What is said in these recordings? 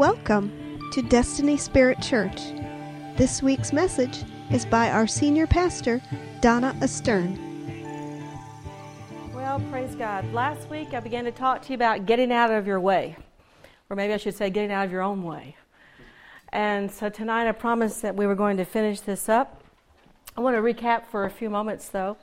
Welcome to Destiny Spirit Church. This week's message is by our senior pastor, Donna Astern. Well, praise God. Last week I began to talk to you about getting out of your way, or maybe I should say getting out of your own way. And so tonight I promised that we were going to finish this up. I want to recap for a few moments though.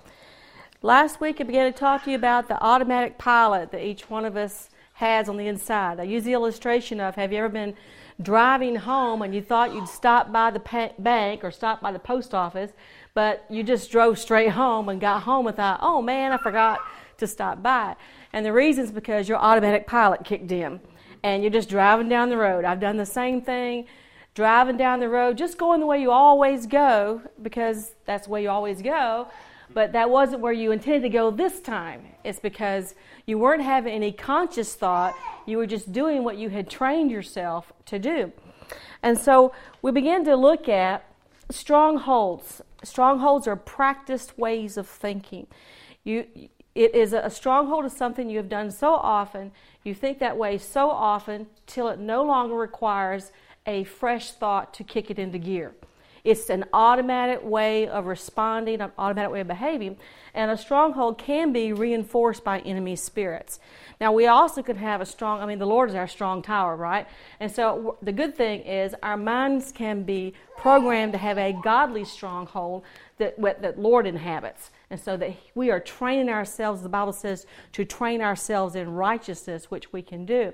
Last week I began to talk to you about the automatic pilot that each one of us has on the inside. I use the illustration of have you ever been driving home and you thought you'd stop by the bank or stop by the post office, but you just drove straight home and got home and thought, oh man, I forgot to stop by. And the reason is because your automatic pilot kicked in and you're just driving down the road. I've done the same thing driving down the road, just going the way you always go because that's the way you always go but that wasn't where you intended to go this time. It's because you weren't having any conscious thought, you were just doing what you had trained yourself to do. And so we began to look at strongholds. Strongholds are practiced ways of thinking. You, it is a stronghold of something you have done so often, you think that way so often, till it no longer requires a fresh thought to kick it into gear. It's an automatic way of responding, an automatic way of behaving. And a stronghold can be reinforced by enemy spirits. Now, we also could have a strong, I mean, the Lord is our strong tower, right? And so the good thing is our minds can be programmed to have a godly stronghold that, that Lord inhabits. And so that we are training ourselves, the Bible says, to train ourselves in righteousness, which we can do.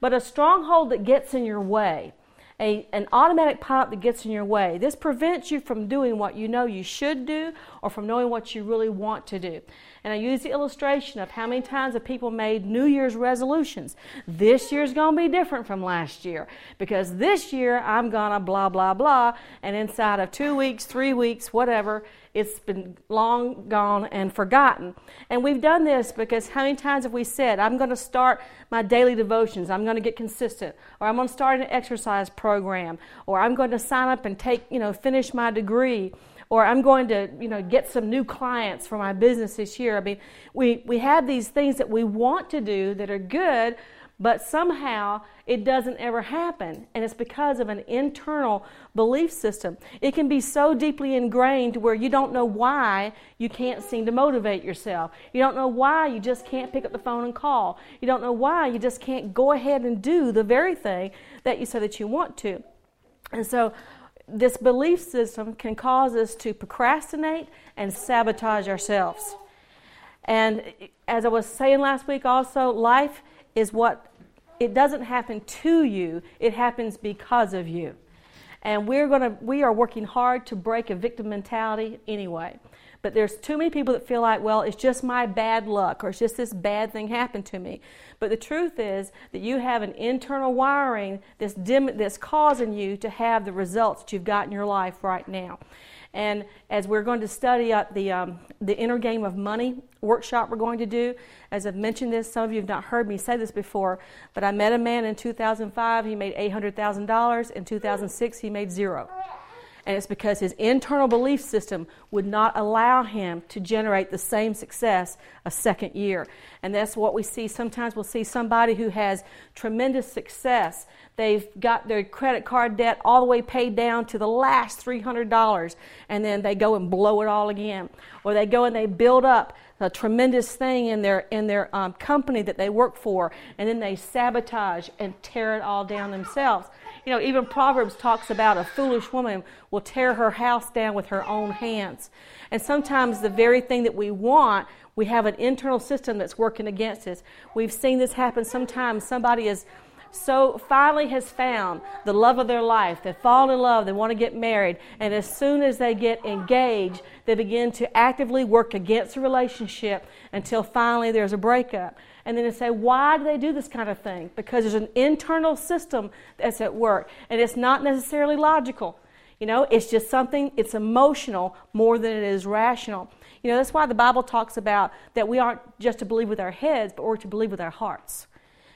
But a stronghold that gets in your way, a, an automatic pilot that gets in your way. This prevents you from doing what you know you should do or from knowing what you really want to do. And I use the illustration of how many times have people made New Year's resolutions. This year's going to be different from last year because this year I'm going to blah, blah, blah. And inside of two weeks, three weeks, whatever, it's been long gone and forgotten. And we've done this because how many times have we said, I'm going to start my daily devotions, I'm going to get consistent, or I'm going to start an exercise program, or I'm going to sign up and take, you know, finish my degree or I'm going to, you know, get some new clients for my business this year. I mean, we, we have these things that we want to do that are good, but somehow it doesn't ever happen. And it's because of an internal belief system. It can be so deeply ingrained where you don't know why you can't seem to motivate yourself. You don't know why you just can't pick up the phone and call. You don't know why you just can't go ahead and do the very thing that you say that you want to. And so this belief system can cause us to procrastinate and sabotage ourselves. And as I was saying last week, also, life is what it doesn't happen to you, it happens because of you. And we're going to we are working hard to break a victim mentality anyway. But there's too many people that feel like, well, it's just my bad luck or it's just this bad thing happened to me. But the truth is that you have an internal wiring that's, dim, that's causing you to have the results that you've got in your life right now. And as we're going to study up the, um, the inner game of money workshop we're going to do, as I've mentioned this, some of you have not heard me say this before, but I met a man in 2005. He made $800,000. In 2006, he made zero. And it's because his internal belief system would not allow him to generate the same success a second year. And that's what we see. Sometimes we'll see somebody who has tremendous success. They've got their credit card debt all the way paid down to the last $300, and then they go and blow it all again. Or they go and they build up a tremendous thing in their, in their um, company that they work for, and then they sabotage and tear it all down themselves. You know, even Proverbs talks about a foolish woman will tear her house down with her own hands. And sometimes the very thing that we want, we have an internal system that's working against us. We've seen this happen sometimes. Somebody is so finally has found the love of their life. They fall in love, they want to get married, and as soon as they get engaged, they begin to actively work against the relationship until finally there's a breakup and then to say, why do they do this kind of thing? Because there's an internal system that's at work, and it's not necessarily logical. You know, it's just something, it's emotional more than it is rational. You know, that's why the Bible talks about that we aren't just to believe with our heads, but we're to believe with our hearts.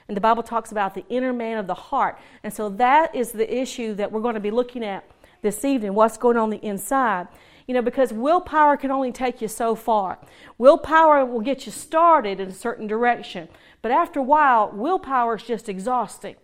And the Bible talks about the inner man of the heart. And so that is the issue that we're going to be looking at this evening what's going on the inside. You know, because willpower can only take you so far. Willpower will get you started in a certain direction, but after a while, willpower is just exhausting.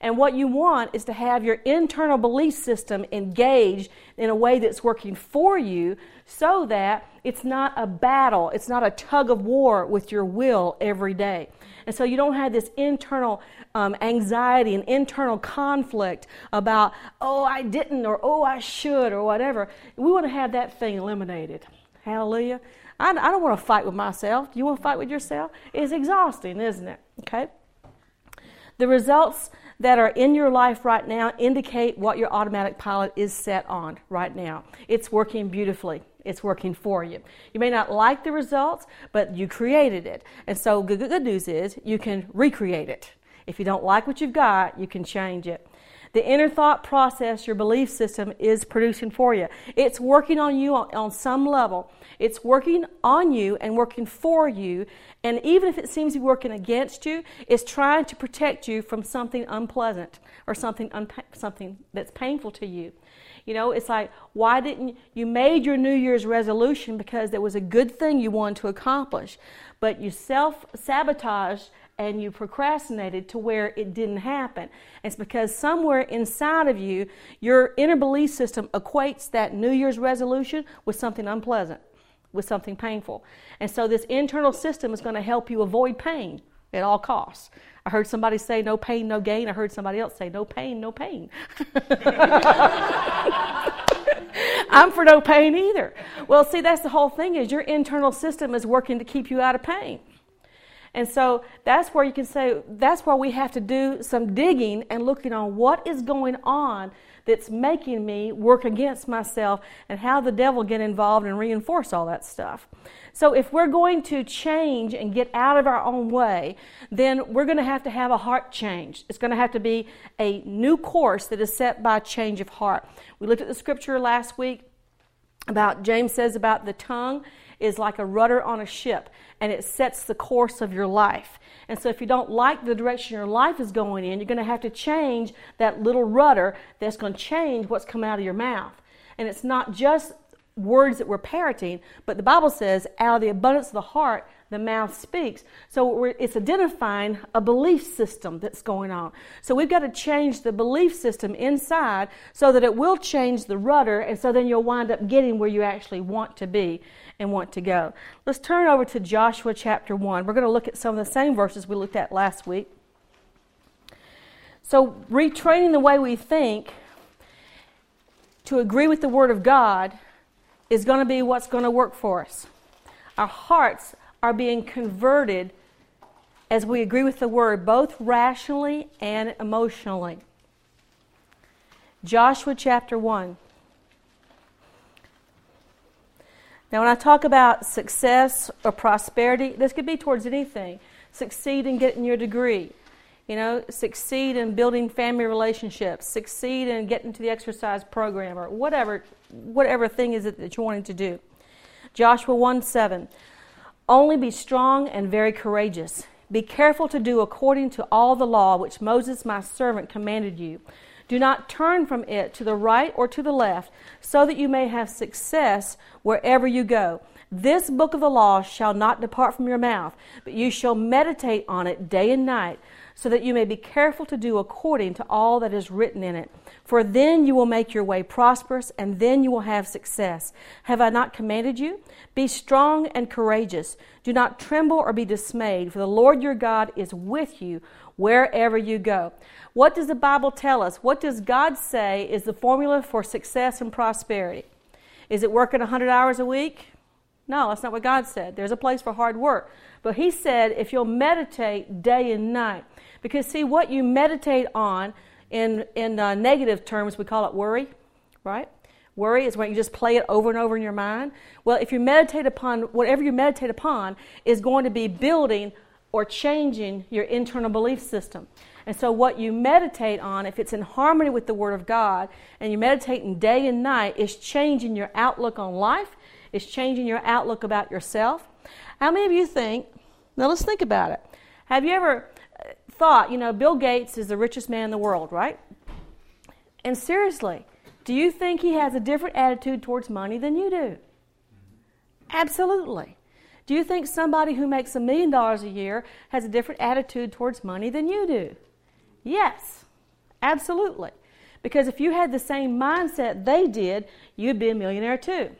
And what you want is to have your internal belief system engaged in a way that's working for you so that it's not a battle, it's not a tug of war with your will every day. And so you don't have this internal um, anxiety and internal conflict about, oh, I didn't, or oh, I should, or whatever. We want to have that thing eliminated. Hallelujah. I, I don't want to fight with myself. You want to fight with yourself? It's exhausting, isn't it? Okay? The results that are in your life right now indicate what your automatic pilot is set on right now. It's working beautifully. It's working for you. You may not like the results, but you created it. And so, good, good news is you can recreate it. If you don't like what you've got, you can change it. The inner thought process, your belief system, is producing for you. It's working on you on, on, some level. It's working on you and working for you. And even if it seems to be working against you, it's trying to protect you from something unpleasant or something, unpa- something that's painful to you. You know, it's like, why didn't you made your New Year's resolution because there was a good thing you wanted to accomplish, but you self sabotaged and you procrastinated to where it didn't happen. It's because somewhere inside of you, your inner belief system equates that New Year's resolution with something unpleasant, with something painful. And so this internal system is going to help you avoid pain at all costs. I heard somebody say no pain, no gain. I heard somebody else say no pain, no pain. I'm for no pain either. Well, see, that's the whole thing is your internal system is working to keep you out of pain. And so that's where you can say, that's where we have to do some digging and looking on what is going on that's making me work against myself and how the devil get involved and reinforce all that stuff. So if we're going to change and get out of our own way, then we're going to have to have a heart change. It's going to have to be a new course that is set by change of heart. We looked at the scripture last week about James says about the tongue is like a rudder on a ship and it sets the course of your life. And so if you don't like the direction your life is going in, you're going to have to change that little rudder that's going to change what's coming out of your mouth. And it's not just words that we're parroting, but the Bible says, out of the abundance of the heart, the mouth speaks. So it's identifying a belief system that's going on. So we've got to change the belief system inside so that it will change the rudder, and so then you'll wind up getting where you actually want to be and want to go. Let's turn over to Joshua chapter 1. We're going to look at some of the same verses we looked at last week. So, retraining the way we think to agree with the Word of God is going to be what's going to work for us. Our hearts are being converted as we agree with the Word, both rationally and emotionally. Joshua chapter 1. Now, when I talk about success or prosperity, this could be towards anything. Succeed in getting your degree, you know, succeed in building family relationships, succeed in getting to the exercise program, or whatever, whatever thing is it that you're wanting to do. Joshua 1 7. Only be strong and very courageous. Be careful to do according to all the law which Moses my servant commanded you. Do not turn from it to the right or to the left, so that you may have success wherever you go. This book of the law shall not depart from your mouth, but you shall meditate on it day and night, so that you may be careful to do according to all that is written in it. For then you will make your way prosperous, and then you will have success. Have I not commanded you? Be strong and courageous. Do not tremble or be dismayed, for the Lord your God is with you wherever you go. What does the Bible tell us? What does God say is the formula for success and prosperity? Is it working 100 hours a week? No, that's not what God said. There's a place for hard work. But He said if you'll meditate day and night, because see, what you meditate on in, in uh, negative terms, we call it worry, right? Worry is when you just play it over and over in your mind. Well, if you meditate upon whatever you meditate upon is going to be building or changing your internal belief system. And so, what you meditate on, if it's in harmony with the Word of God, and you meditate day and night, is changing your outlook on life, is changing your outlook about yourself. How many of you think, now let's think about it. Have you ever uh, thought, you know, Bill Gates is the richest man in the world, right? And seriously, do you think he has a different attitude towards money than you do? Absolutely. Do you think somebody who makes a million dollars a year has a different attitude towards money than you do? Yes. Absolutely. Because if you had the same mindset they did, you'd be a millionaire too.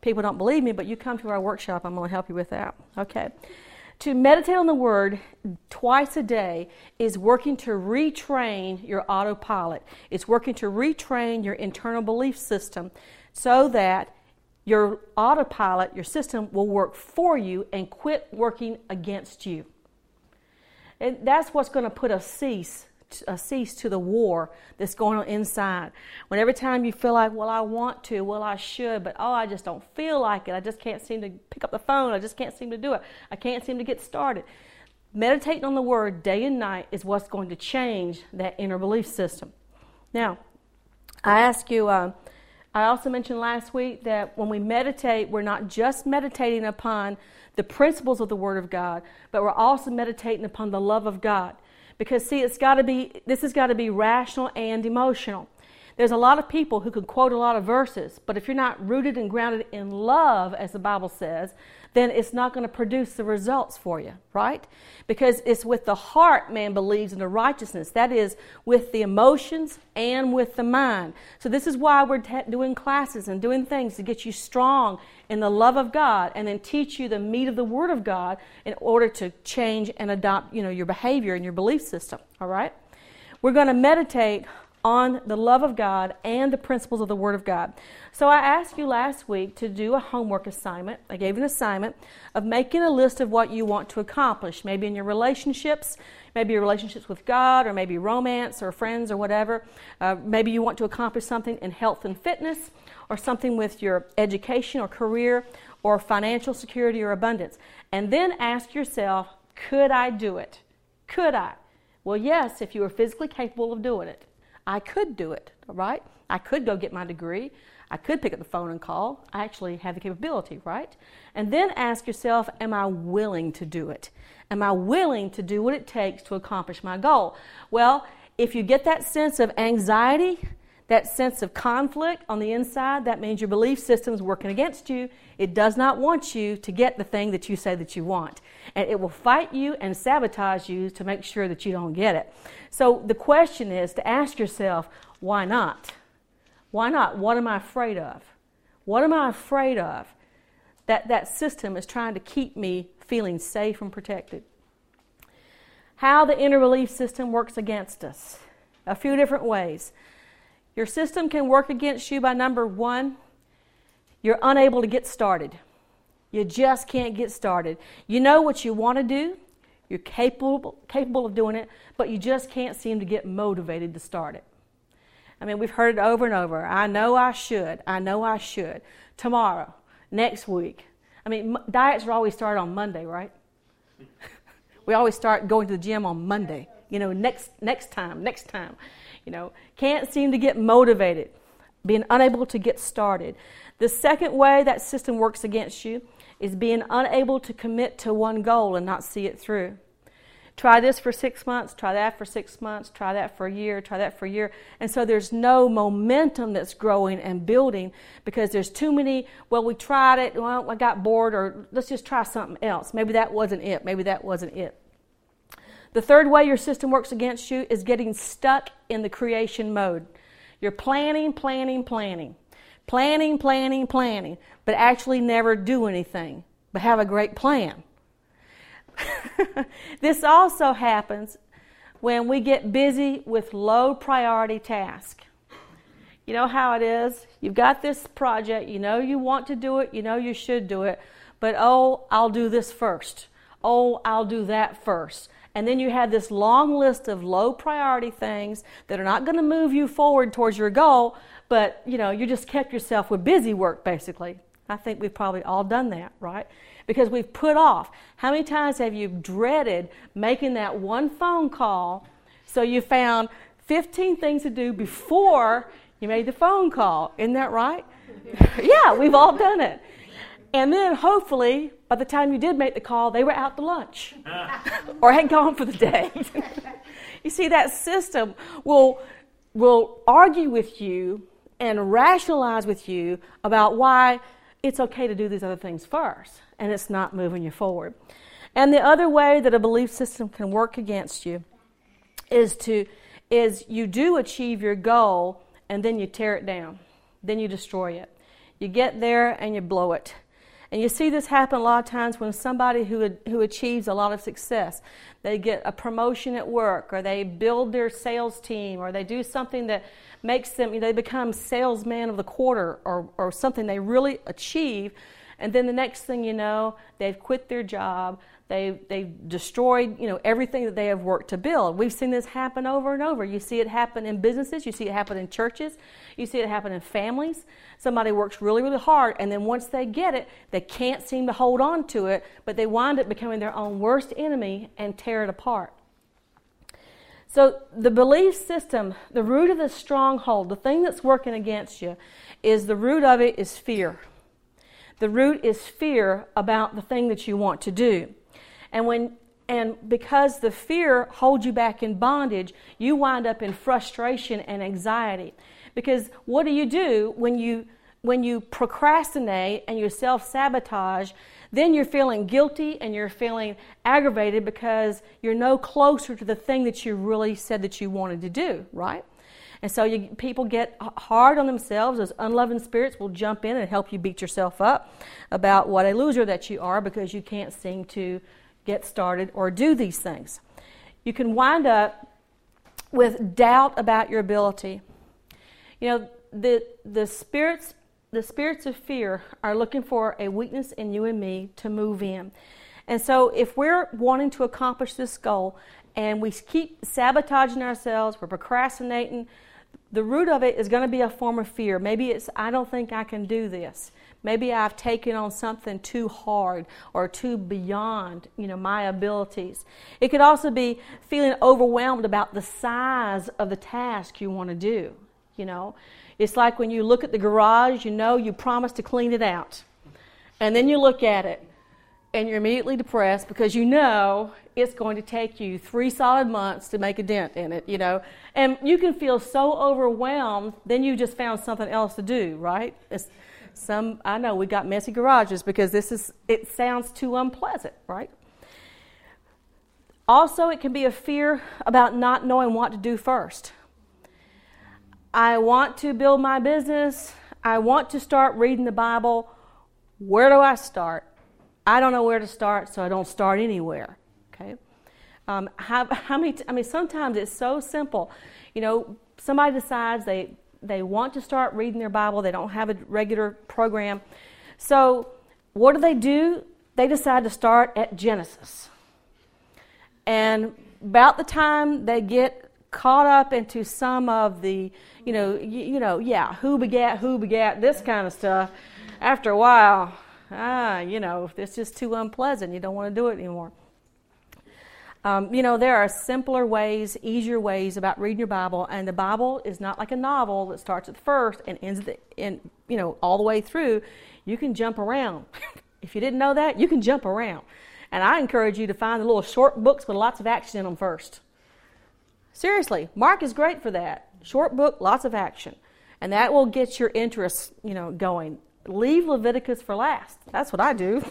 People don't believe me, but you come to our workshop, I'm going to help you with that. Okay. To meditate on the Word twice a day is working to retrain your autopilot. It's working to retrain your internal belief system so that your autopilot, your system, will work for you and quit working against you. And that's what's going to put a cease a cease to the war that's going on inside. When every time you feel like, well, I want to, well, I should, but oh, I just don't feel like it. I just can't seem to pick up the phone. I just can't seem to do it. I can't seem to get started. Meditating on the Word day and night is what's going to change that inner belief system. Now, I ask you, uh, I also mentioned last week that when we meditate, we're not just meditating upon the principles of the Word of God, but we're also meditating upon the love of God. Because, see, it's got to be, this has got to be rational and emotional. There's a lot of people who can quote a lot of verses, but if you're not rooted and grounded in love, as the Bible says, then it's not going to produce the results for you, right? Because it's with the heart man believes in the righteousness. That is, with the emotions and with the mind. So, this is why we're t- doing classes and doing things to get you strong in the love of God and then teach you the meat of the Word of God in order to change and adopt you know, your behavior and your belief system, all right? We're going to meditate on the love of God and the principles of the Word of God. So I asked you last week to do a homework assignment. I gave an assignment of making a list of what you want to accomplish, maybe in your relationships, maybe your relationships with God, or maybe romance or friends or whatever. Uh, maybe you want to accomplish something in health and fitness, or something with your education or career, or financial security or abundance. And then ask yourself, could I do it? Could I? Well, yes, if you are physically capable of doing it. I could do it, right? I could go get my degree. I could pick up the phone and call. I actually have the capability, right? And then ask yourself, am I willing to do it? Am I willing to do what it takes to accomplish my goal? Well, if you get that sense of anxiety, that sense of conflict on the inside, that means your belief system is working against you. It does not want you to get the thing that you say that you want. And it will fight you and sabotage you to make sure that you don't get it. So the question is to ask yourself, why not? Why not? What am I afraid of? What am I afraid of? That that system is trying to keep me feeling safe and protected. How the inner belief system works against us. A few different ways. Your system can work against you by number one, you're unable to get started. You just can't get started. You know what you want to do, you're capable, capable of doing it, but you just can't seem to get motivated to start it. I mean, we've heard it over and over. I know I should. I know I should. Tomorrow, next week. I mean, diets are always started on Monday, right? we always start going to the gym on Monday. You know, next next time, next time you know, can't seem to get motivated, being unable to get started. The second way that system works against you is being unable to commit to one goal and not see it through. Try this for six months, try that for six months, try that for a year, try that for a year. And so there's no momentum that's growing and building because there's too many, well, we tried it, well, I got bored, or let's just try something else. Maybe that wasn't it, maybe that wasn't it. The third way your system works against you is getting stuck in the creation mode. You're planning, planning, planning, planning, planning, planning, but actually never do anything, but have a great plan. this also happens when we get busy with low priority tasks. You know how it is? You've got this project, you know you want to do it, you know you should do it, but oh, I'll do this first. Oh, I'll do that first. And then you have this long list of low priority things that are not going to move you forward towards your goal, but you know, you just kept yourself with busy work basically. I think we've probably all done that, right? Because we've put off. How many times have you dreaded making that one phone call so you found 15 things to do before you made the phone call? Isn't that right? yeah, we've all done it. And then hopefully, by the time you did make the call, they were out to lunch or had gone for the day. you see, that system will, will argue with you and rationalize with you about why it's okay to do these other things first and it's not moving you forward. And the other way that a belief system can work against you is to is you do achieve your goal and then you tear it down, then you destroy it. You get there and you blow it. And you see this happen a lot of times when somebody who, who achieves a lot of success, they get a promotion at work, or they build their sales team, or they do something that makes them, you know, they become salesman of the quarter, or, or something they really achieve. And then the next thing you know, they've quit their job, they, they've destroyed you know, everything that they have worked to build. We've seen this happen over and over. You see it happen in businesses, you see it happen in churches, you see it happen in families. Somebody works really, really hard, and then once they get it, they can't seem to hold on to it, but they wind up becoming their own worst enemy and tear it apart. So, the belief system, the root of the stronghold, the thing that's working against you, is the root of it is fear. The root is fear about the thing that you want to do. And when and because the fear holds you back in bondage, you wind up in frustration and anxiety. Because what do you do when you when you procrastinate and you self-sabotage, then you're feeling guilty and you're feeling aggravated because you're no closer to the thing that you really said that you wanted to do, right? And so you, people get hard on themselves. Those unloving spirits will jump in and help you beat yourself up about what a loser that you are because you can't seem to get started or do these things. You can wind up with doubt about your ability. You know, the, the spirits the spirits of fear are looking for a weakness in you and me to move in. And so if we're wanting to accomplish this goal and we keep sabotaging ourselves, we're procrastinating, the root of it is going to be a form of fear. Maybe it's, I don't think I can do this. Maybe I've taken on something too hard or too beyond, you know, my abilities. It could also be feeling overwhelmed about the size of the task you want to do, you know. It's like when you look at the garage, you know you promised to clean it out. And then you look at it and you're immediately depressed because you know it's going to take you three solid months to make a dent in it, you know. And you can feel so overwhelmed, then you just found something else to do, right? It's some I know we got messy garages because this is it sounds too unpleasant, right? Also, it can be a fear about not knowing what to do first. I want to build my business. I want to start reading the Bible. Where do I start? I don't know where to start, so I don't start anywhere. Okay. Um, how, how many? T- I mean, sometimes it's so simple. You know, somebody decides they they want to start reading their Bible. They don't have a regular program, so what do they do? They decide to start at Genesis, and about the time they get caught up into some of the, you know, you, you know, yeah, who begat, who begat, this kind of stuff. After a while, ah, you know, it's just too unpleasant. You don't want to do it anymore. Um, you know, there are simpler ways, easier ways about reading your Bible, and the Bible is not like a novel that starts at the first and ends the, in, you know, all the way through. You can jump around. if you didn't know that, you can jump around. And I encourage you to find the little short books with lots of action in them first. Seriously, Mark is great for that. Short book, lots of action. And that will get your interest, you know, going leave Leviticus for last. That's what I do.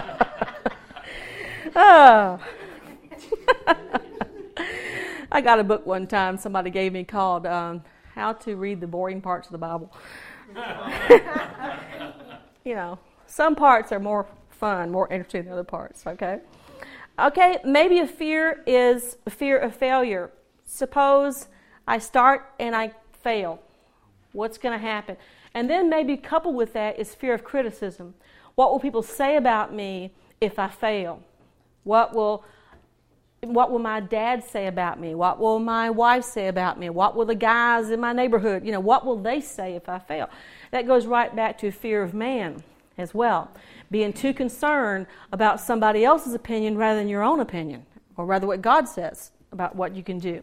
oh. I got a book one time somebody gave me called um, How to Read the Boring Parts of the Bible. you know, some parts are more fun, more interesting than other parts, okay? Okay, maybe a fear is a fear of failure. Suppose I start and I fail. What's going to happen? And then maybe coupled with that is fear of criticism. What will people say about me if I fail? What will what will my dad say about me? What will my wife say about me? What will the guys in my neighborhood, you know, what will they say if I fail? That goes right back to fear of man as well. Being too concerned about somebody else's opinion rather than your own opinion, or rather what God says about what you can do.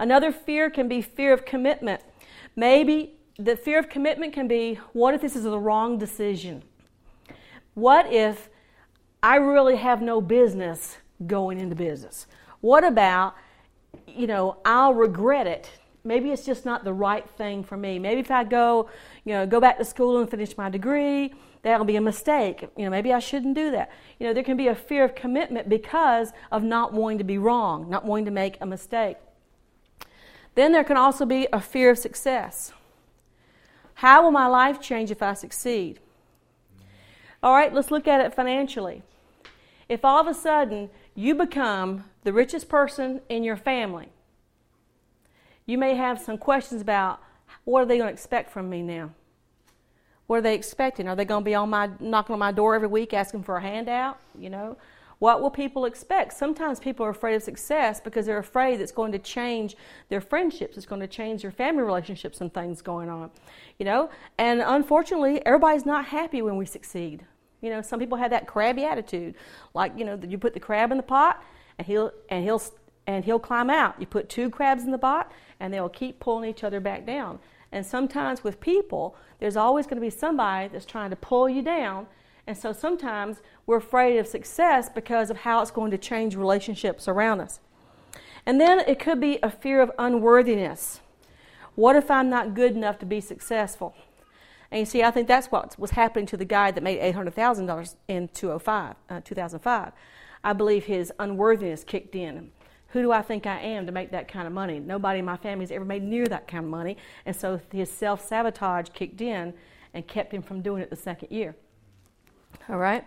Another fear can be fear of commitment. Maybe the fear of commitment can be what if this is the wrong decision? What if I really have no business going into business? What about, you know, I'll regret it maybe it's just not the right thing for me. Maybe if I go, you know, go back to school and finish my degree, that'll be a mistake. You know, maybe I shouldn't do that. You know, there can be a fear of commitment because of not wanting to be wrong, not wanting to make a mistake. Then there can also be a fear of success. How will my life change if I succeed? All right, let's look at it financially. If all of a sudden you become the richest person in your family, you may have some questions about what are they going to expect from me now? What are they expecting? Are they going to be on my knocking on my door every week asking for a handout? You know, what will people expect? Sometimes people are afraid of success because they're afraid it's going to change their friendships, it's going to change their family relationships and things going on. You know, and unfortunately, everybody's not happy when we succeed. You know, some people have that crabby attitude, like you know, you put the crab in the pot and he'll and he'll and he'll climb out. You put two crabs in the pot and they'll keep pulling each other back down. And sometimes with people, there's always going to be somebody that's trying to pull you down. And so sometimes we're afraid of success because of how it's going to change relationships around us. And then it could be a fear of unworthiness. What if I'm not good enough to be successful? And you see, I think that's what was happening to the guy that made $800,000 in 205, uh, 2005. I believe his unworthiness kicked in who do I think I am to make that kind of money? Nobody in my family has ever made near that kind of money. And so his self sabotage kicked in and kept him from doing it the second year. All right?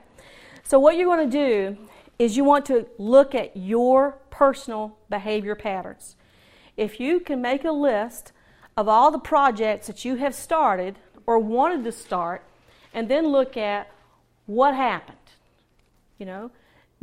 So, what you're going to do is you want to look at your personal behavior patterns. If you can make a list of all the projects that you have started or wanted to start, and then look at what happened. You know,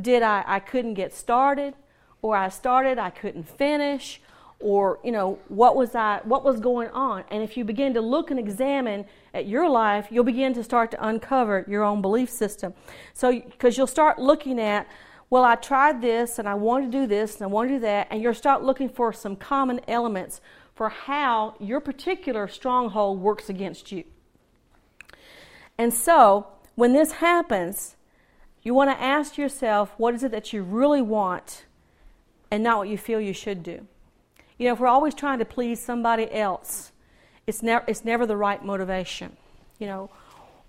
did I, I couldn't get started? or I started, I couldn't finish, or you know what was I what was going on. And if you begin to look and examine at your life, you'll begin to start to uncover your own belief system. So because you'll start looking at well, I tried this and I wanted to do this and I want to do that, and you'll start looking for some common elements for how your particular stronghold works against you. And so, when this happens, you want to ask yourself, what is it that you really want and not what you feel you should do. You know, if we're always trying to please somebody else, it's never, it's never the right motivation. You know,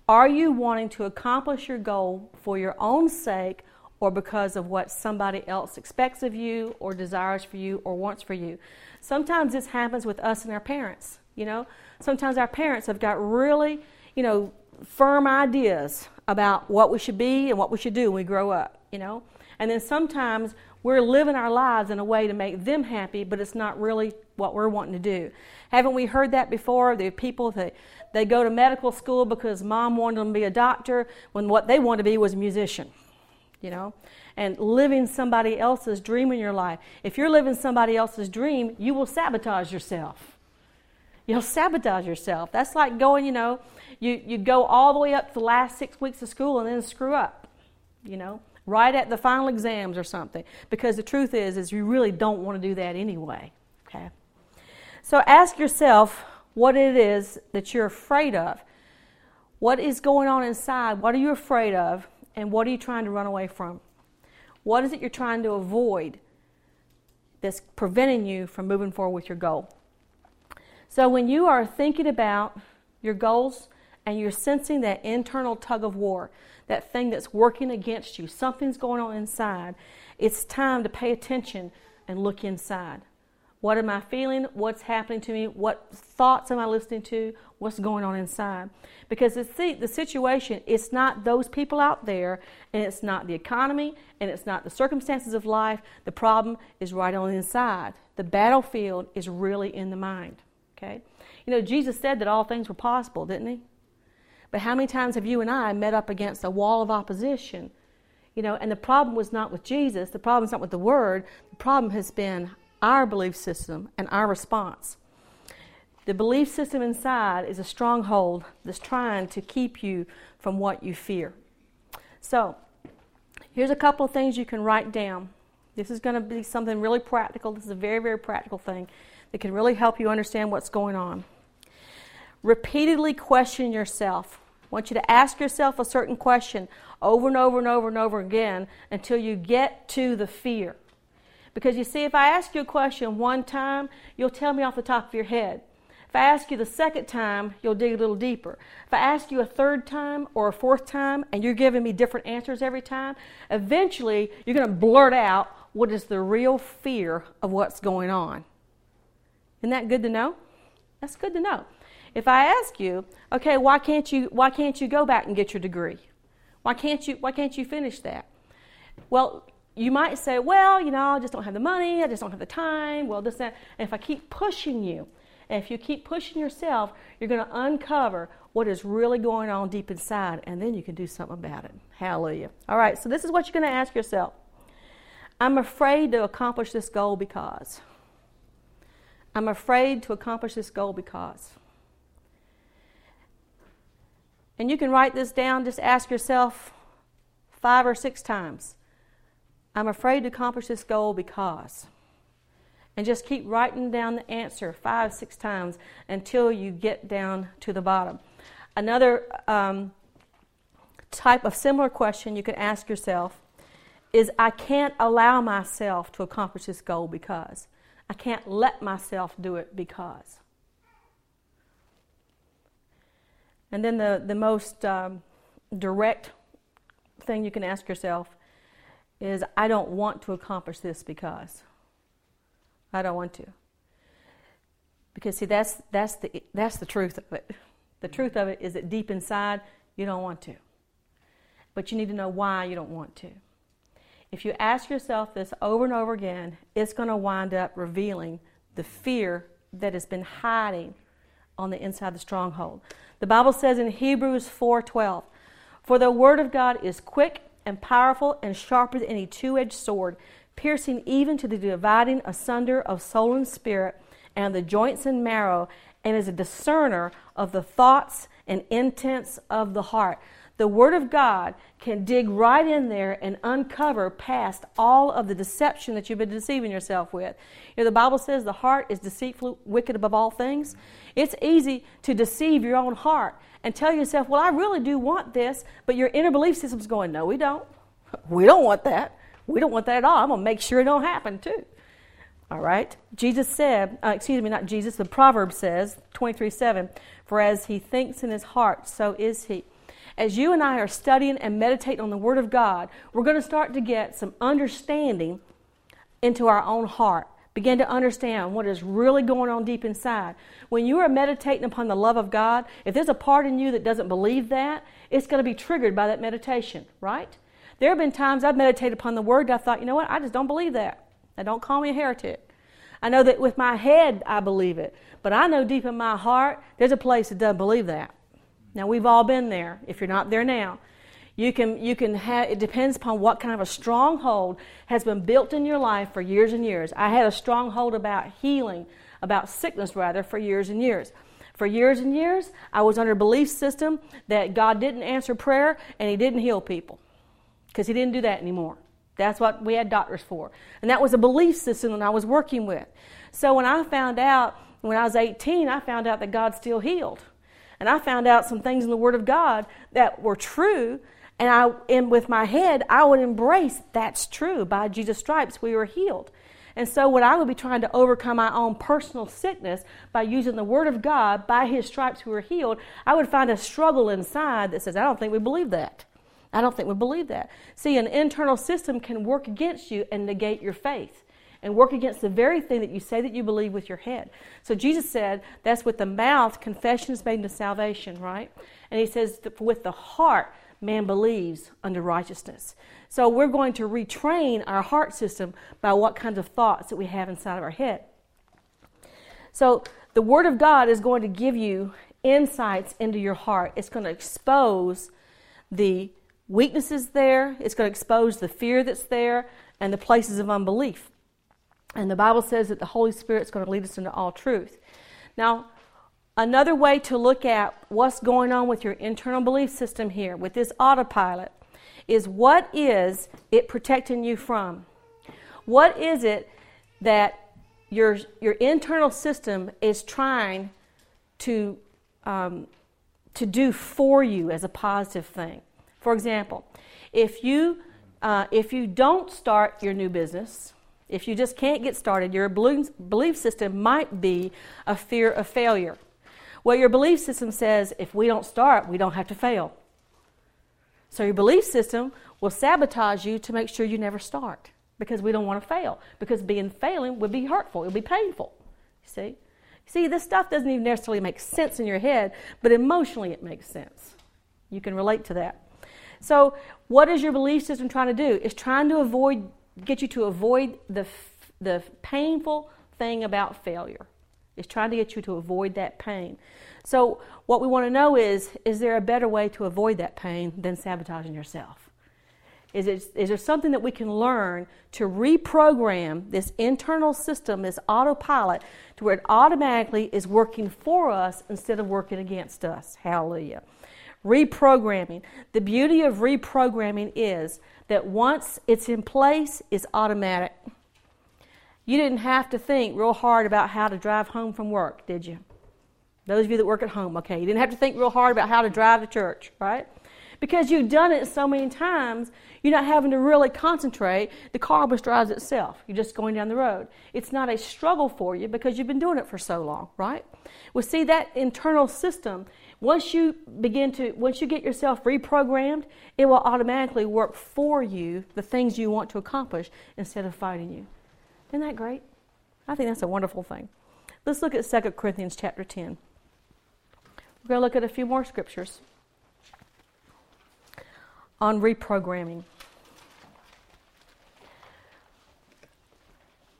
are you wanting to accomplish your goal for your own sake or because of what somebody else expects of you or desires for you or wants for you? Sometimes this happens with us and our parents. You know, sometimes our parents have got really, you know, firm ideas about what we should be and what we should do when we grow up, you know. And then sometimes we're living our lives in a way to make them happy, but it's not really what we're wanting to do. Haven't we heard that before? Are people that they go to medical school because mom wanted them to be a doctor when what they wanted to be was a musician. You know? And living somebody else's dream in your life. If you're living somebody else's dream, you will sabotage yourself. You'll sabotage yourself. That's like going, you know, you, you go all the way up to the last six weeks of school and then screw up. You know? right at the final exams or something. Because the truth is, is you really don't want to do that anyway. Okay? So ask yourself what it is that you're afraid of. What is going on inside? What are you afraid of? And what are you trying to run away from? What is it you're trying to avoid that's preventing you from moving forward with your goal? So when you are thinking about your goals and you're sensing that internal tug of war, that thing that's working against you, something's going on inside, it's time to pay attention and look inside. What am I feeling? What's happening to me? What thoughts am I listening to? What's going on inside? Because the, the situation, it's not those people out there, and it's not the economy, and it's not the circumstances of life. The problem is right on the inside. The battlefield is really in the mind. Okay? You know, Jesus said that all things were possible, didn't he? But how many times have you and I met up against a wall of opposition? You know, and the problem was not with Jesus, the problem is not with the Word, the problem has been our belief system and our response. The belief system inside is a stronghold that's trying to keep you from what you fear. So, here's a couple of things you can write down. This is going to be something really practical. This is a very, very practical thing that can really help you understand what's going on. Repeatedly question yourself want you to ask yourself a certain question over and over and over and over again until you get to the fear. Because you see, if I ask you a question one time, you'll tell me off the top of your head. If I ask you the second time, you'll dig a little deeper. If I ask you a third time or a fourth time and you're giving me different answers every time, eventually you're going to blurt out what is the real fear of what's going on. Isn't that good to know? That's good to know. If I ask you, okay, why can't you why can't you go back and get your degree? Why can't you why can't you finish that? Well, you might say, well, you know, I just don't have the money, I just don't have the time, well, this, that. And if I keep pushing you, and if you keep pushing yourself, you're going to uncover what is really going on deep inside, and then you can do something about it. Hallelujah. All right, so this is what you're going to ask yourself I'm afraid to accomplish this goal because. I'm afraid to accomplish this goal because. And you can write this down, just ask yourself five or six times. I'm afraid to accomplish this goal because and just keep writing down the answer five, six times until you get down to the bottom. Another um, type of similar question you can ask yourself is I can't allow myself to accomplish this goal because. I can't let myself do it because. And then the, the most um, direct thing you can ask yourself is I don't want to accomplish this because. I don't want to. Because see that's that's the that's the truth of it. The truth of it is that deep inside you don't want to. But you need to know why you don't want to. If you ask yourself this over and over again, it's going to wind up revealing the fear that has been hiding on the inside of the stronghold. The Bible says in Hebrews 4:12, "For the word of God is quick and powerful and sharper than any two-edged sword, piercing even to the dividing asunder of soul and spirit and the joints and marrow, and is a discerner of the thoughts and intents of the heart. The Word of God can dig right in there and uncover past all of the deception that you've been deceiving yourself with. You know, the Bible says the heart is deceitful, wicked above all things. It's easy to deceive your own heart and tell yourself, Well, I really do want this, but your inner belief system's going, No, we don't. We don't want that. We don't want that at all. I'm going to make sure it don't happen too. All right? Jesus said, uh, excuse me, not Jesus, the proverb says, 23 7, for as he thinks in his heart, so is he. As you and I are studying and meditating on the Word of God, we're going to start to get some understanding into our own heart. Begin to understand what is really going on deep inside. When you are meditating upon the love of God, if there's a part in you that doesn't believe that, it's going to be triggered by that meditation, right? There have been times I've meditated upon the word I thought, you know what, I just don't believe that. Now, don't call me a heretic. I know that with my head I believe it, but I know deep in my heart there's a place that doesn't believe that. Now, we've all been there. If you're not there now, you can, you can have, it depends upon what kind of a stronghold has been built in your life for years and years. I had a stronghold about healing, about sickness rather, for years and years. For years and years, I was under a belief system that God didn't answer prayer and He didn't heal people because he didn't do that anymore. That's what we had doctors for. And that was a belief system that I was working with. So when I found out, when I was 18, I found out that God still healed. And I found out some things in the Word of God that were true. And I, and with my head, I would embrace that's true. By Jesus' stripes, we were healed. And so, when I would be trying to overcome my own personal sickness by using the Word of God, by His stripes we were healed, I would find a struggle inside that says, I don't think we believe that. I don't think we believe that. See, an internal system can work against you and negate your faith and work against the very thing that you say that you believe with your head. So Jesus said that's with the mouth, confession is made into salvation, right? And he says with the heart, man believes unto righteousness. So we're going to retrain our heart system by what kinds of thoughts that we have inside of our head. So the Word of God is going to give you insights into your heart. It's going to expose the weaknesses there, it's going to expose the fear that's there and the places of unbelief. And the Bible says that the Holy Spirit is going to lead us into all truth. Now, another way to look at what's going on with your internal belief system here, with this autopilot, is what is it protecting you from? What is it that your, your internal system is trying to, um, to do for you as a positive thing? For example, if you, uh, if you don't start your new business, If you just can't get started, your belief system might be a fear of failure. Well, your belief system says if we don't start, we don't have to fail. So your belief system will sabotage you to make sure you never start because we don't want to fail. Because being failing would be hurtful, it would be painful. You see? See, this stuff doesn't even necessarily make sense in your head, but emotionally it makes sense. You can relate to that. So, what is your belief system trying to do? It's trying to avoid, get you to avoid the, the painful thing about failure. It's trying to get you to avoid that pain. So, what we want to know is is there a better way to avoid that pain than sabotaging yourself? Is, it, is there something that we can learn to reprogram this internal system, this autopilot, to where it automatically is working for us instead of working against us? Hallelujah. Reprogramming. The beauty of reprogramming is that once it's in place, it's automatic. You didn't have to think real hard about how to drive home from work, did you? Those of you that work at home, okay, you didn't have to think real hard about how to drive to church, right? Because you've done it so many times, you're not having to really concentrate. The car just drives itself. You're just going down the road. It's not a struggle for you because you've been doing it for so long, right? Well, see, that internal system, once you begin to, once you get yourself reprogrammed, it will automatically work for you the things you want to accomplish instead of fighting you. Isn't that great? I think that's a wonderful thing. Let's look at 2 Corinthians chapter 10. We're going to look at a few more scriptures on reprogramming.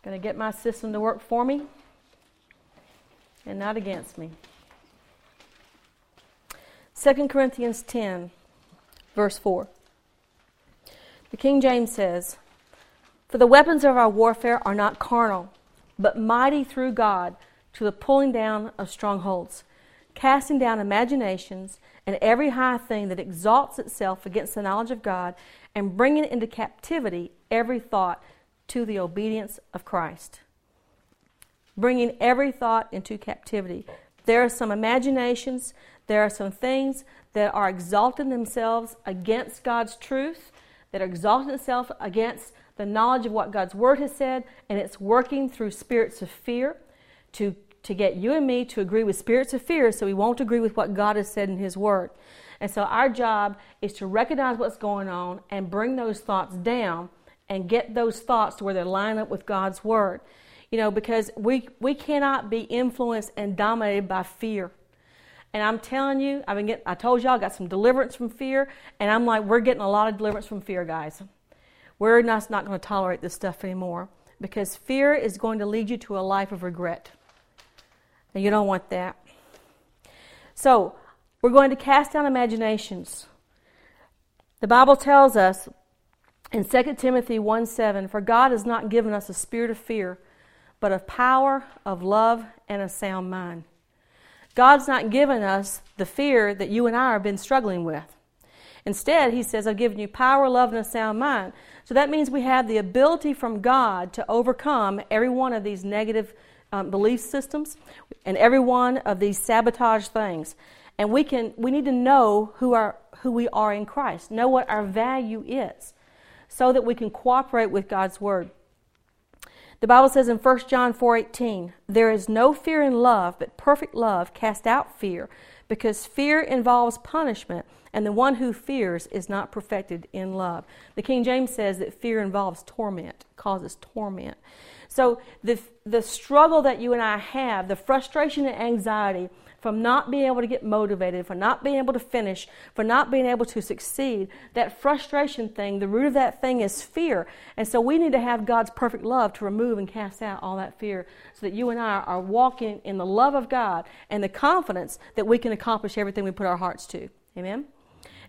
Going to get my system to work for me and not against me. 2 Corinthians 10, verse 4. The King James says, For the weapons of our warfare are not carnal, but mighty through God to the pulling down of strongholds casting down imaginations and every high thing that exalts itself against the knowledge of God, and bringing into captivity every thought to the obedience of Christ. Bringing every thought into captivity. There are some imaginations, there are some things that are exalting themselves against God's truth, that are exalting themselves against the knowledge of what God's Word has said, and it's working through spirits of fear to to get you and me to agree with spirits of fear so we won't agree with what God has said in His Word. And so our job is to recognize what's going on and bring those thoughts down and get those thoughts to where they line up with God's Word. You know, because we, we cannot be influenced and dominated by fear. And I'm telling you, I've been getting, I told y'all I got some deliverance from fear, and I'm like, we're getting a lot of deliverance from fear, guys. We're not, not going to tolerate this stuff anymore because fear is going to lead you to a life of regret. And you don't want that. So, we're going to cast down imaginations. The Bible tells us in 2 Timothy 1 7, For God has not given us a spirit of fear, but of power, of love, and a sound mind. God's not given us the fear that you and I have been struggling with. Instead, He says, I've given you power, love, and a sound mind. So that means we have the ability from God to overcome every one of these negative um, belief systems and every one of these sabotage things. And we can we need to know who our who we are in Christ, know what our value is, so that we can cooperate with God's word. The Bible says in 1 John 4:18, "There is no fear in love, but perfect love casts out fear, because fear involves punishment, and the one who fears is not perfected in love." The King James says that fear involves torment, causes torment. So the, the struggle that you and I have, the frustration and anxiety from not being able to get motivated, for not being able to finish, for not being able to succeed, that frustration thing, the root of that thing is fear. And so we need to have God's perfect love to remove and cast out all that fear so that you and I are walking in the love of God and the confidence that we can accomplish everything we put our hearts to. Amen?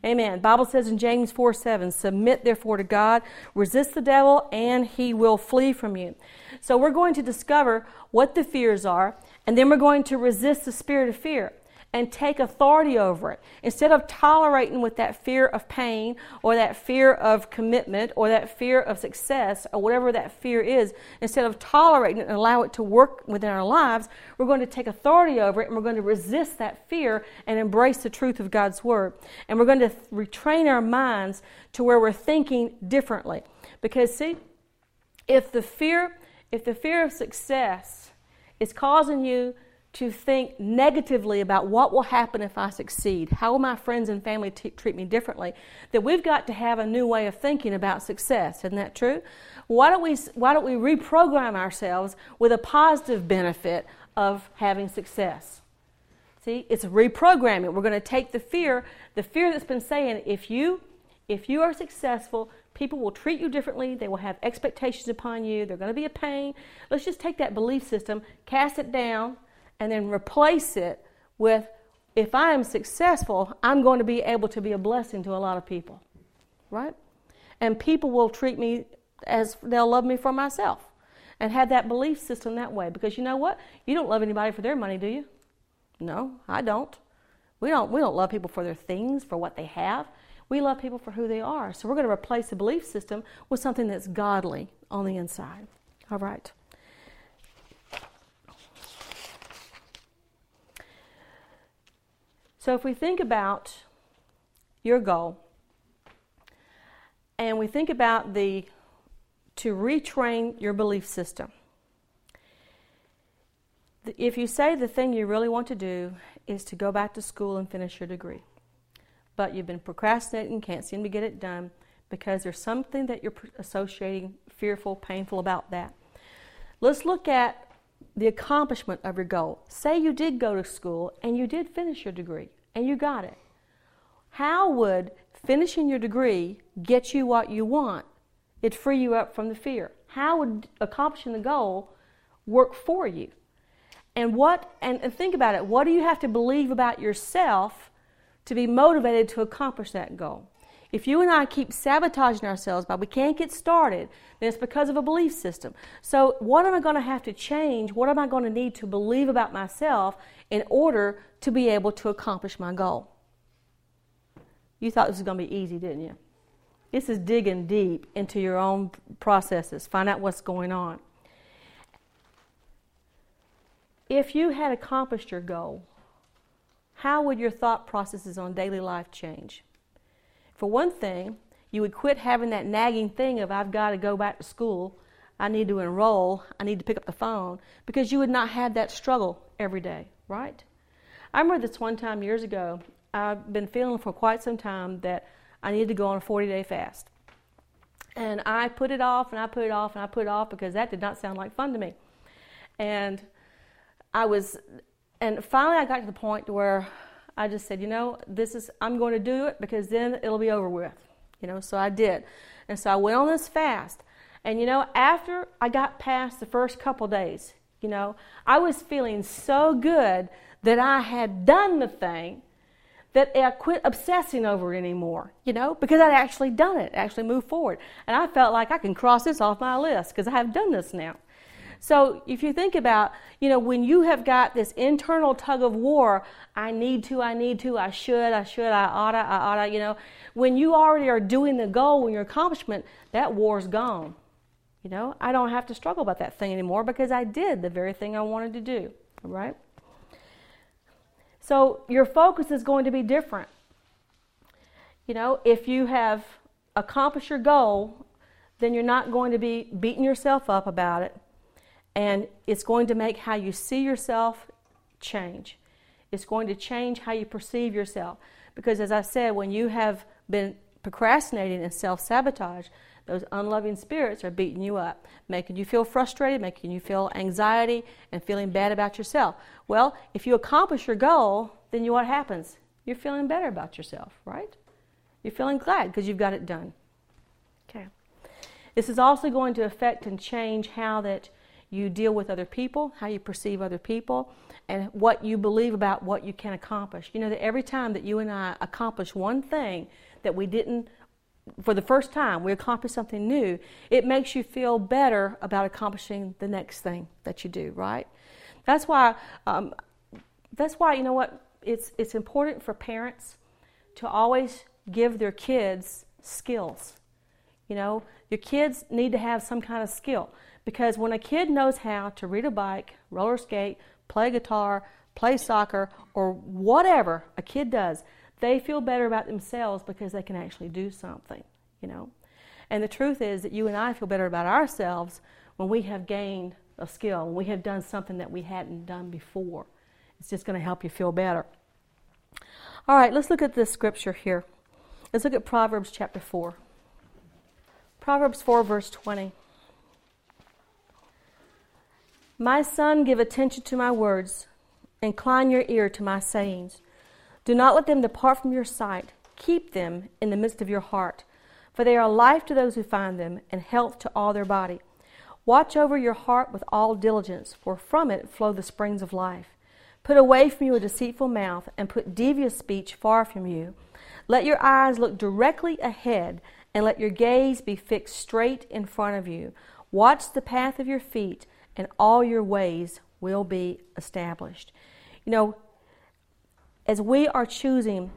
Amen. Bible says in James 4 7, submit therefore to God, resist the devil, and he will flee from you. So we're going to discover what the fears are, and then we're going to resist the spirit of fear and take authority over it. Instead of tolerating with that fear of pain or that fear of commitment or that fear of success or whatever that fear is, instead of tolerating it and allow it to work within our lives, we're going to take authority over it and we're going to resist that fear and embrace the truth of God's Word. And we're going to retrain our minds to where we're thinking differently. Because, see, If the fear, if the fear of success is causing you to think negatively about what will happen if I succeed, how will my friends and family t- treat me differently, that we've got to have a new way of thinking about success. Isn't that true? Why don't we, why don't we reprogram ourselves with a positive benefit of having success? See, it's reprogramming. We're going to take the fear, the fear that's been saying, if you, if you are successful, people will treat you differently. They will have expectations upon you. They're going to be a pain. Let's just take that belief system, cast it down, and then replace it with, if I am successful, I'm going to be able to be a blessing to a lot of people, right? And people will treat me as they'll love me for myself and have that belief system that way. Because you know what? You don't love anybody for their money, do you? No, I don't. We don't we don't love people for their things, for what they have. We love people for who they are. So we're going to replace the belief system with something that's godly on the inside. All right. So if we think about your goal and we think about the to retrain your belief system if you say the thing you really want to do is to go back to school and finish your degree, but you've been procrastinating, can't seem to get it done because there's something that you're associating fearful, painful about that. Let's look at the accomplishment of your goal. Say you did go to school and you did finish your degree and you got it. How would finishing your degree get you what you want? It'd free you up from the fear. How would accomplishing the goal work for you? And what and, and think about it, what do you have to believe about yourself to be motivated to accomplish that goal? If you and I keep sabotaging ourselves by we can't get started, then it's because of a belief system. So, what am I going to have to change? What am I going to need to believe about myself in order to be able to accomplish my goal? You thought this was going to be easy, didn't you? This is digging deep into your own processes, find out what's going on if you had accomplished your goal, how would your thought processes on daily life change? For one thing, you would quit having that nagging thing of, I've got to go back to school, I need to enroll, I need to pick up the phone, because you would not have that struggle every day, right? I remember this one time years ago, I've been feeling for quite some time that I needed to go on a 40 day fast. And I put it off and I put it off and I put it off because that did not sound like fun to me. And I was, and finally I got to the point where I just said, you know, this is, I'm going to do it because then it'll be over with. You know, so I did. And so I went on this fast. And you know, after I got past the first couple days, you know, I was feeling so good that I had done the thing that I quit obsessing over it anymore, you know, because I'd actually done it, actually moved forward. And I felt like I can cross this off my list because I have done this now. So if you think about, you know, when you have got this internal tug of war, I need to, I need to, I should, I should, I oughta, I oughta, you know, when you already are doing the goal, when your accomplishment, that war's gone. You know, I don't have to struggle about that thing anymore because I did the very thing I wanted to do. right? So your focus is going to be different. You know, if you have accomplished your goal, then you're not going to be beating yourself up about it and it's going to make how you see yourself change. It's going to change how you perceive yourself. Because as I said, when you have been procrastinating and self sabotage, those unloving spirits are beating you up, making you feel frustrated, making you feel anxiety, and feeling bad about yourself. Well, if you accomplish your goal, then you, what happens? You're feeling better about yourself, right? You're feeling glad because you've got it done. Okay. This is also going to affect and change how that you deal with other people, how you perceive other people, and what you believe about what you can accomplish. You know that every time that you and I accomplish one thing that we didn't for the first time, we accomplish something new, it makes you feel better about accomplishing the next thing that you do, right? That's why, um, that's why, you know what, it's, it's important for parents to always give their kids skills. You know, your kids need to have some kind of skill. Because when a kid knows how to read a bike, roller skate, play guitar, play soccer, or whatever a kid does, they feel better about themselves because they can actually do something, you know. And the truth is that you and I feel better about ourselves when we have gained a skill, when we have done something that we hadn't done before. It's just going to help you feel better. All right, let's look at this scripture here. Let's look at Proverbs chapter 4. Proverbs 4, verse 20. My son, give attention to my words, incline your ear to my sayings. Do not let them depart from your sight. Keep them in the midst of your heart, for they are life to those who find them and health to all their body. Watch over your heart with all diligence, for from it flow the springs of life. Put away from you a deceitful mouth, and put devious speech far from you. Let your eyes look directly ahead, and let your gaze be fixed straight in front of you. Watch the path of your feet, and all your ways will be established. You know, as we are choosing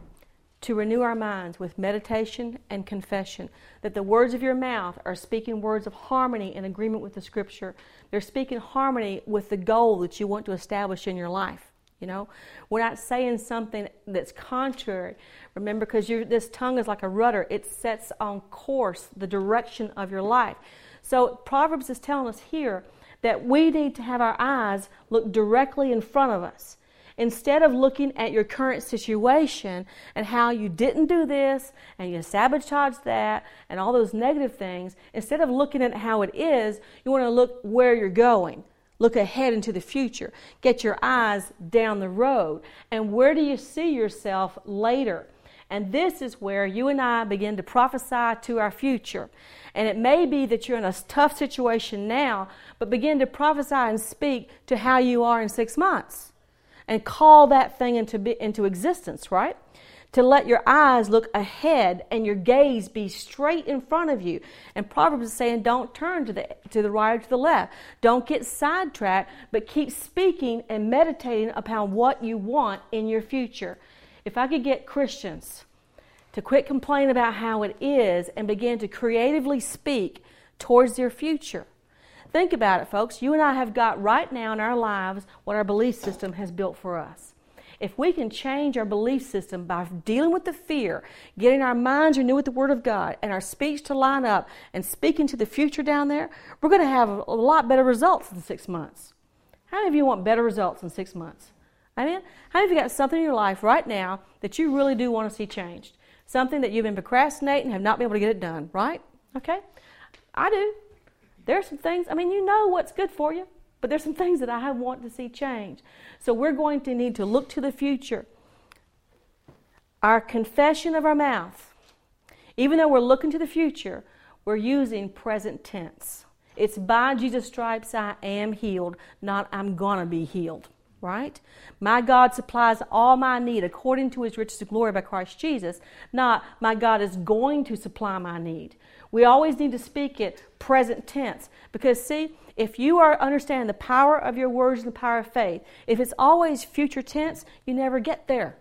to renew our minds with meditation and confession. That the words of your mouth are speaking words of harmony in agreement with the Scripture. They're speaking harmony with the goal that you want to establish in your life. You know, we're not saying something that's contrary. Remember, because this tongue is like a rudder, it sets on course the direction of your life. So, Proverbs is telling us here that we need to have our eyes look directly in front of us instead of looking at your current situation and how you didn't do this and you sabotaged that and all those negative things, instead of looking at how it is, you want to look where you're going. Look ahead into the future. Get your eyes down the road. And where do you see yourself later? And this is where you and I begin to prophesy to our future. And it may be that you're in a tough situation now, but begin to prophesy and speak to how you are in six months and call that thing into, be, into existence, right? To let your eyes look ahead and your gaze be straight in front of you. And Proverbs is saying, don't turn to the, to the right or to the left. Don't get sidetracked, but keep speaking and meditating upon what you want in your future. If I could get Christians to quit complaining about how it is and begin to creatively speak towards their future Think about it, folks. You and I have got right now in our lives what our belief system has built for us. If we can change our belief system by dealing with the fear, getting our minds renewed with the Word of God, and our speech to line up and speaking to the future down there, we're going to have a lot better results in six months. How many of you want better results in six months? I mean, how many of you got something in your life right now that you really do want to see changed? Something that you've been procrastinating and have not been able to get it done, right? Okay? I do. There are some things, I mean, you know what's good for you, but there's some things that I want to see change. So we're going to need to look to the future. Our confession of our mouth, even though we're looking to the future, we're using present tense. It's by Jesus' stripes I am healed, not I'm to be healed right? My God supplies all my need according to his riches and glory by Christ Jesus, not my God is going to supply my need. We always need to speak it present tense because, see, if you are understanding the power of your words and the power of faith, if it's always future tense, you never get there.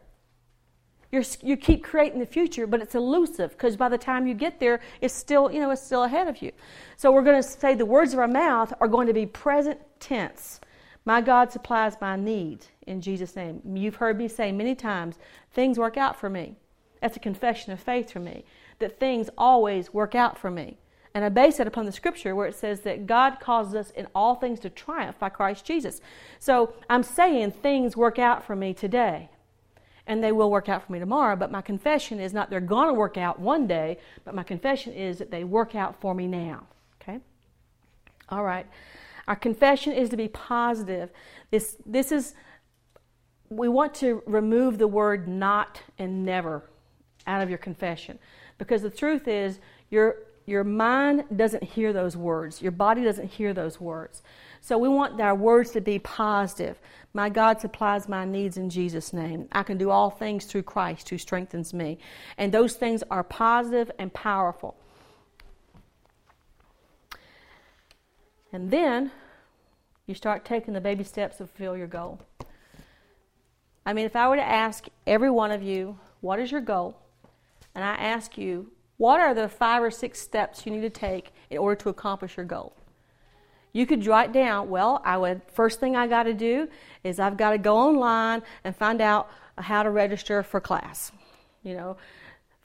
You're, you keep creating the future, but it's elusive because by the time you get there, it's still, you know, it's still ahead of you. So we're going to say the words of our mouth are going to be present tense. My God supplies my needs in Jesus' name. You've heard me say many times, things work out for me. That's a confession of faith for me, that things always work out for me. And I base it upon the scripture where it says that God causes us in all things to triumph by Christ Jesus. So I'm saying things work out for me today. And they will work out for me tomorrow, but my confession is not they're going to work out one day, but my confession is that they work out for me now. Okay? All right. Our confession is to be positive. This, this is, we want to remove the word not and never out of your confession. Because the truth is, your, your mind doesn't hear those words, your body doesn't hear those words. So we want our words to be positive. My God supplies my needs in Jesus' name. I can do all things through Christ who strengthens me. And those things are positive and powerful. And then you start taking the baby steps to fulfill your goal. I mean, if I were to ask every one of you, what is your goal? And I ask you, what are the five or six steps you need to take in order to accomplish your goal? You could write down, well, I would first thing I got to do is I've got to go online and find out how to register for class. You know,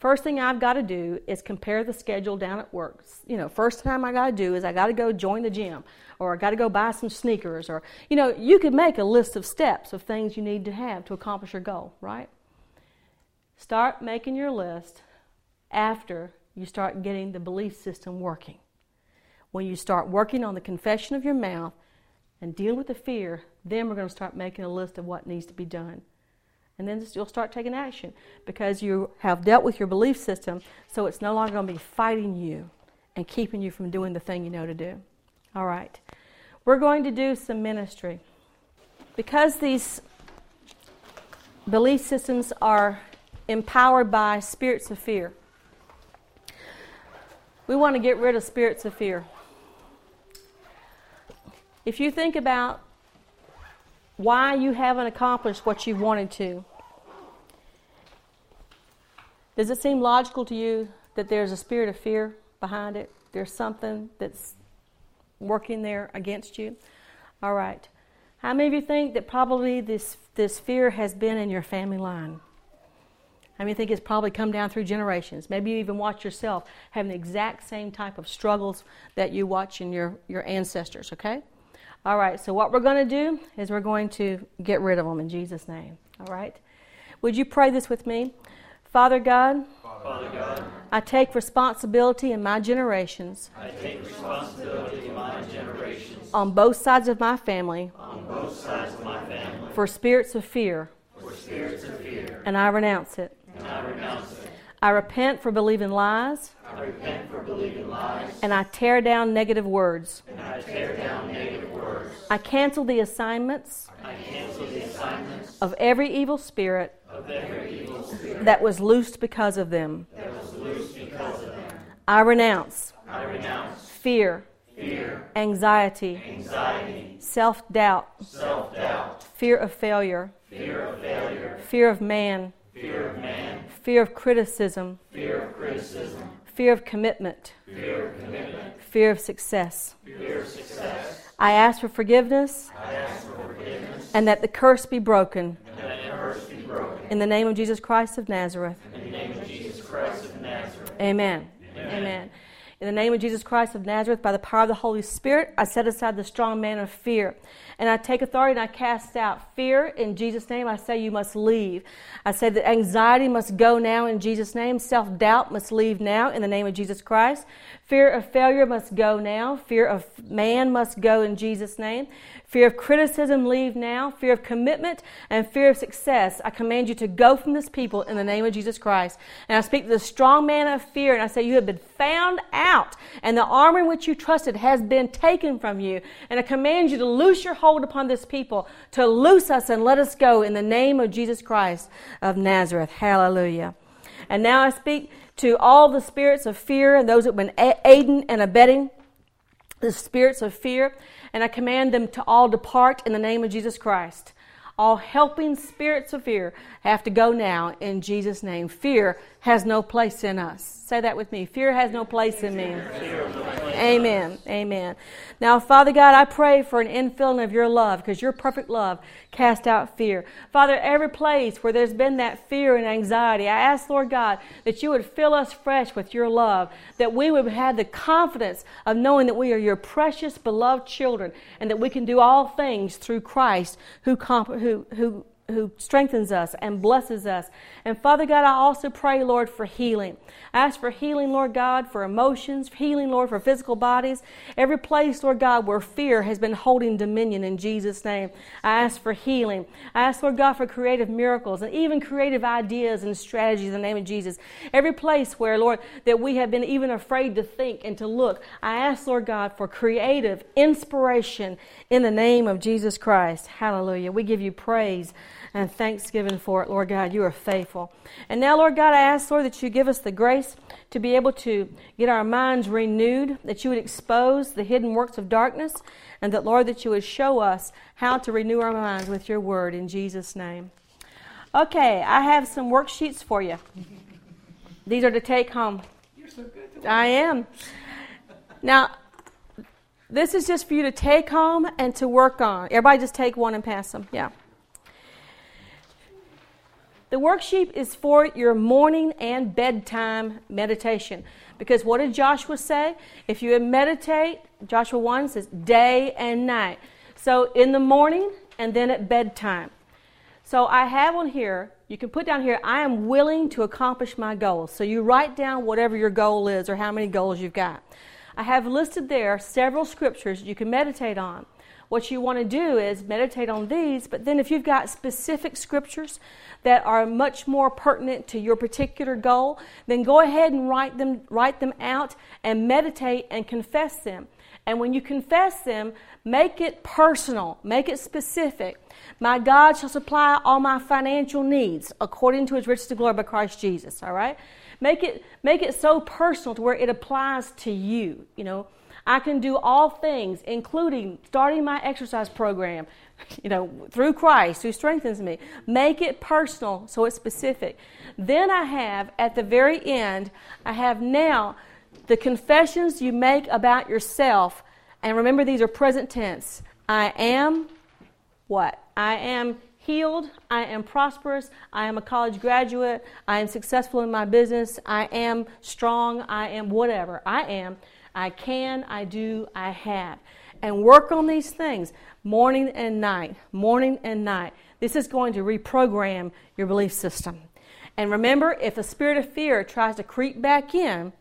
First thing I've got to do is compare the schedule down at work. You know, first time I got to do is I got to go join the gym or I got to go buy some sneakers or you know, you could make a list of steps of things you need to have to accomplish your goal, right? Start making your list after you start getting the belief system working. When you start working on the confession of your mouth and dealing with the fear, then we're going to start making a list of what needs to be done. And then you'll start taking action because you have dealt with your belief system, so it's no longer going to be fighting you and keeping you from doing the thing you know to do. All right. We're going to do some ministry. Because these belief systems are empowered by spirits of fear. We want to get rid of spirits of fear. If you think about why you haven't accomplished what you wanted to, does it seem logical to you that there's a spirit of fear behind it? There's something that's working there against you? All right. How many of you think that probably this, this fear has been in your family line? I mean, I think it's probably come down through generations. Maybe you even watch yourself having the exact same type of struggles that you watch in your, your ancestors, okay? All right, so what we're going to do is we're going to get rid of them in Jesus' name, all right? Would you pray this with me? Father God, Father God, I take responsibility in my generations I take responsibility in my generations on both sides of my family on both sides of my family for spirits of fear, for spirits of fear, and I renounce it. and I renounce it. I repent for believing lies, I repent for believing lies, and I tear down negative words. and I tear down negative words. I cancel the assignments cancel the assignments of every evil spirit every evil spirit that was loosed because of them. that was loosed because of them. I renounce I renounce fear, fear, anxiety, anxiety, self doubt, self-doubt, fear of failure, fear of failure, fear of man, fear of man, fear of criticism, fear of criticism, fear of commitment, fear of commitment, fear of success. fear of success. I ask for forgiveness ask for forgiveness and that the curse be broken. In the name of Jesus Christ of Nazareth. Christ of Nazareth. Amen. Amen. In the name of Jesus Christ of Nazareth, by the power of the Holy Spirit, I set aside the strong man of fear. And I take authority and I cast out fear in Jesus' name. I say you must leave. I say that anxiety must go now in Jesus' name. Self doubt must leave now in the name of Jesus Christ. Fear of failure must go now. Fear of man must go in Jesus' name. Fear of criticism, leave now. Fear of commitment and fear of success, I command you to go from this people in the name of Jesus Christ. And I speak to the strong man of fear, and I say, You have been found out, and the armor in which you trusted has been taken from you. And I command you to loose your hold upon this people, to loose us and let us go in the name of Jesus Christ of Nazareth. Hallelujah. And now I speak to all the spirits of fear and those that have been aiding and abetting the spirits of fear, and I command them to all depart in the name of Jesus Christ. All helping spirits of fear have to go now in Jesus' name. Fear has no place in us. Say that with me. Fear has no place in me. Amen. Amen. Now, Father God, I pray for an infilling of your love because your perfect love cast out fear. Father, every place where there's been that fear and anxiety, I ask, Lord God, that you would fill us fresh with your love, that we would have the confidence of knowing that we are your precious, beloved children, and that we can do all things through Christ who, comp- who, who who strengthens us and blesses us. And Father God, I also pray, Lord, for healing. I ask for healing, Lord God, for emotions, healing, Lord, for physical bodies. Every place, Lord God, where fear has been holding dominion in Jesus' name. I ask for healing. I ask, Lord God, for creative miracles and even creative ideas and strategies in the name of Jesus. Every place where, Lord, that we have been even afraid to think and to look, I ask, Lord God, for creative inspiration in the name of Jesus Christ. Hallelujah. We give you praise and thanksgiving for it, Lord God. You are faithful. And now, Lord God, I ask, Lord, that you give us the grace to be able to get our minds renewed, that you would expose the hidden works of darkness, and that, Lord, that you would show us how to renew our minds with your word in Jesus' name. Okay, I have some worksheets for you. These are to take home. You're so good. I am. Now, this is just for you to take home and to work on. Everybody just take one and pass them. Yeah. The worksheet is for your morning and bedtime meditation. Because what did Joshua say? If you meditate, Joshua 1 says day and night. So in the morning and then at bedtime. So I have on here, you can put down here, I am willing to accomplish my goals. So you write down whatever your goal is or how many goals you've got. I have listed there several scriptures you can meditate on. What you want to do is meditate on these, but then if you've got specific scriptures that are much more pertinent to your particular goal, then go ahead and write them, write them out and meditate and confess them. And when you confess them, make it personal, make it specific. My God shall supply all my financial needs according to his riches to glory by Christ Jesus, all right? Make it, make it so personal to where it applies to you, you know. I can do all things, including starting my exercise program, you know, through Christ who strengthens me. Make it personal so it's specific. Then I have, at the very end, I have now the confessions you make about yourself. And remember, these are present tense. I am what? I am healed. I am prosperous. I am a college graduate. I am successful in my business. I am strong. I am whatever. I am. I can, I do, I have. And work on these things morning and night, morning and night. This is going to reprogram your belief system. And remember, if a spirit of fear tries to creep back in,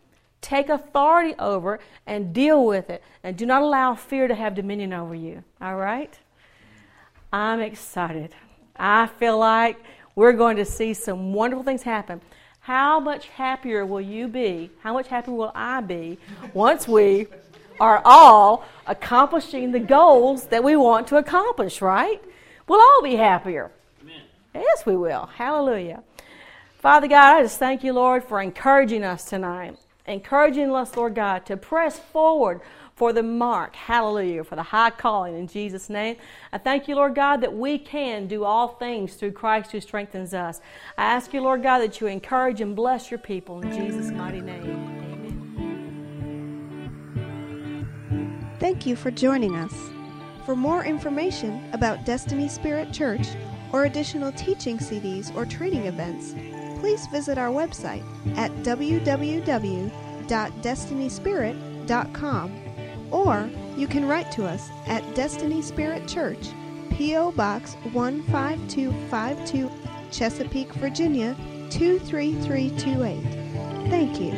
take authority over and deal with it. And do not allow fear to have dominion over you. All right? I'm excited. I feel like we're going to see some wonderful things happen. How much happier will you be? How much happier will I be once we are all accomplishing the goals that we want to accomplish, right? We'll all be happier. Amen. Yes, we will. Hallelujah. Father God, I just thank you, Lord, for encouraging us tonight. Encouraging us, Lord God, to press forward for the mark, hallelujah, for the high calling in Jesus' name. I thank you, Lord God, that we can do all things through Christ who strengthens us. I ask you, Lord God, that you encourage and bless your people in Jesus' mighty name. Amen. Thank you for joining us. For more information about Destiny Spirit Church or additional teaching CDs or training events, please visit our website at www.destinyspirit.com or you can write to us at Destiny Spirit Church, P.O. Box 15252, Chesapeake, Virginia 23328. Thank you.